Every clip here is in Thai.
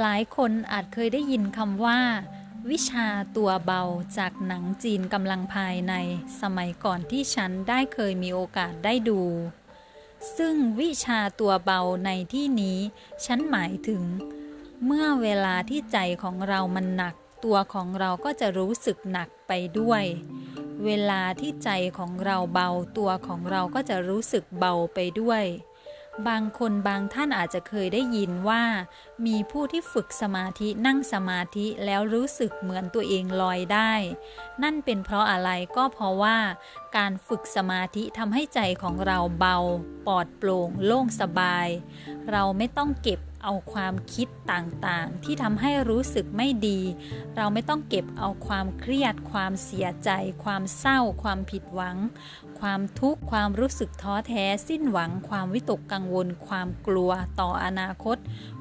หลายคนอาจเคยได้ยินคำว่า วิชาตัวเบาจากหนังจีนกำลังภายในสมัยก่อนที่ฉันได้เคยมีโอกาสได้ดู ซึ่งวิชาตัวเบาในที่นี้ ฉันหมายถึง เมื่อเวลาที่ใจของเรามันหนัก ตัวของเราก็จะรู้สึกหนักไปด้วย เวลาที่ใจของเราเบาตัวของเราก็จะรู้สึกเบาไปด้วย บางคนบางท่านอาจจะเคยได้ยินว่า มีผู้ที่ฝึกสมาธินั่งสมาธิแล้วรู้สึกเหมือนตัวเองลอยได้ นั่นเป็นเพราะอะไรก็เพราะว่า การฝึกสมาธิทำให้ใจของเราเบา ปลอดโปร่ง โล่งสบาย เราไม่ต้องเก็บเอาความคิดต่างๆ ที่ทำให้รู้สึกไม่ดี เราไม่ต้องเก็บเอาความเครียด ความเสียใจ ความเศร้า ความผิดหวัง ความทุกข์ ความรู้สึกท้อแท้ สิ้นหวัง ความวิตกกังวล ความกลัวต่ออนาคต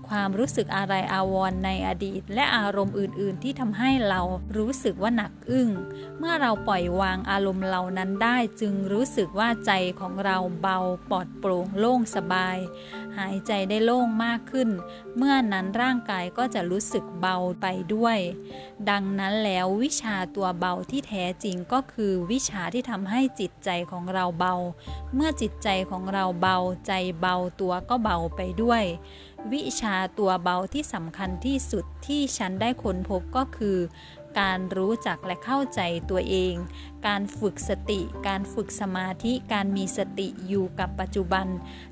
ความรู้สึกอะไรอาวรณ์ในอดีต และอารมณ์อื่น ๆ ที่ทำให้เรารู้สึกว่าหนักอึ้ง เมื่อเราปล่อยวางอารมณ์เหล่านั้นได้จึงรู้สึกว่าใจของเราเบาปลอดโปร่งโล่งสบาย หายใจได้โล่งมากขึ้น เมื่อนั้นร่างกายก็จะรู้สึกเบาไปด้วย ดังนั้นแล้ววิชาตัวเบาที่แท้จริงก็คือวิชาที่ทำให้จิตใจของเราเบา เมื่อจิตใจของเราเบาใจเบาตัวก็เบาไปด้วย วิชาตัวเบาที่สำคัญที่สุดที่ฉันได้ค้นพบก็คือ การรู้จักและเข้าใจตัวเอง การฝึกสติ การฝึกสมาธิ การมีสติอยู่กับปัจจุบัน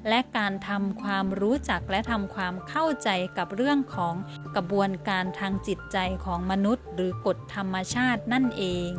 และการทำความรู้จักและทำความเข้าใจกับเรื่องของกระบวนการทางจิตใจของมนุษย์ หรือกฎธรรมชาตินั่นเอง